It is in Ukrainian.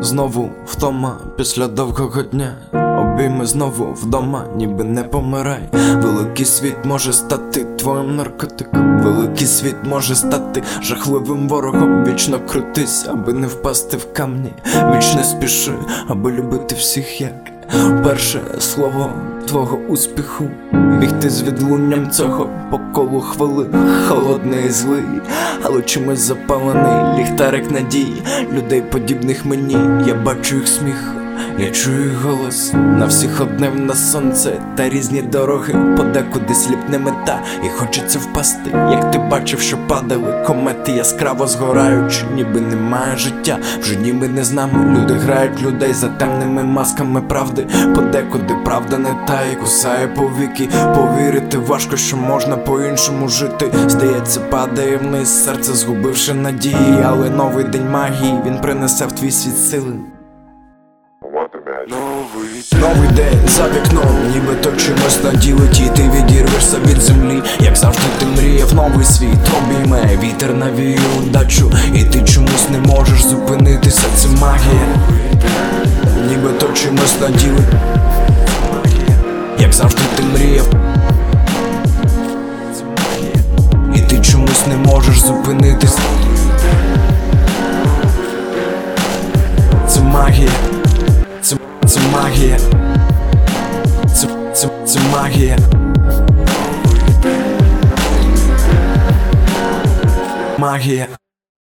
Знову втома після довгого дня, обійми знову вдома, ніби не помирай. Великий світ може стати твоїм наркотиком. Великий світ може стати жахливим ворогом. Вічно крутись, аби не впасти в камні. Вічно спіши, аби любити всіх як. Перше слово твого успіху. Бігти з відлунням цього по колу хвилин. Холодний і злий, але чимось запалений ліхтарик надій, людей подібних мені. Я бачу їх сміх. Я чую голос на всіх одним на сонце та різні дороги, подекуди сліпне мета, і хочеться впасти. Як ти бачив, що падали комети яскраво згораючи, ніби немає життя, вже ніби не з нами. Люди грають людей за темними масками правди. Подекуди правда не та і кусає повіки. Повірити важко, що можна по-іншому жити. Здається, падає вниз серце, згубивши надії, але новий день магії він принесе в твій світ сили. Новий день за вікном, ніби то чимось наділить І ти відірвешся від землі, як завжди ти мріяв новий світ Обійме вітер навіє удачу, і ти чомусь не можеш зупинитися, це магія. Ніби то чимось наділить Як завжди ти мріяв. І ти чомусь не можеш зупинитися це магія. Це, це, це магія. Магія.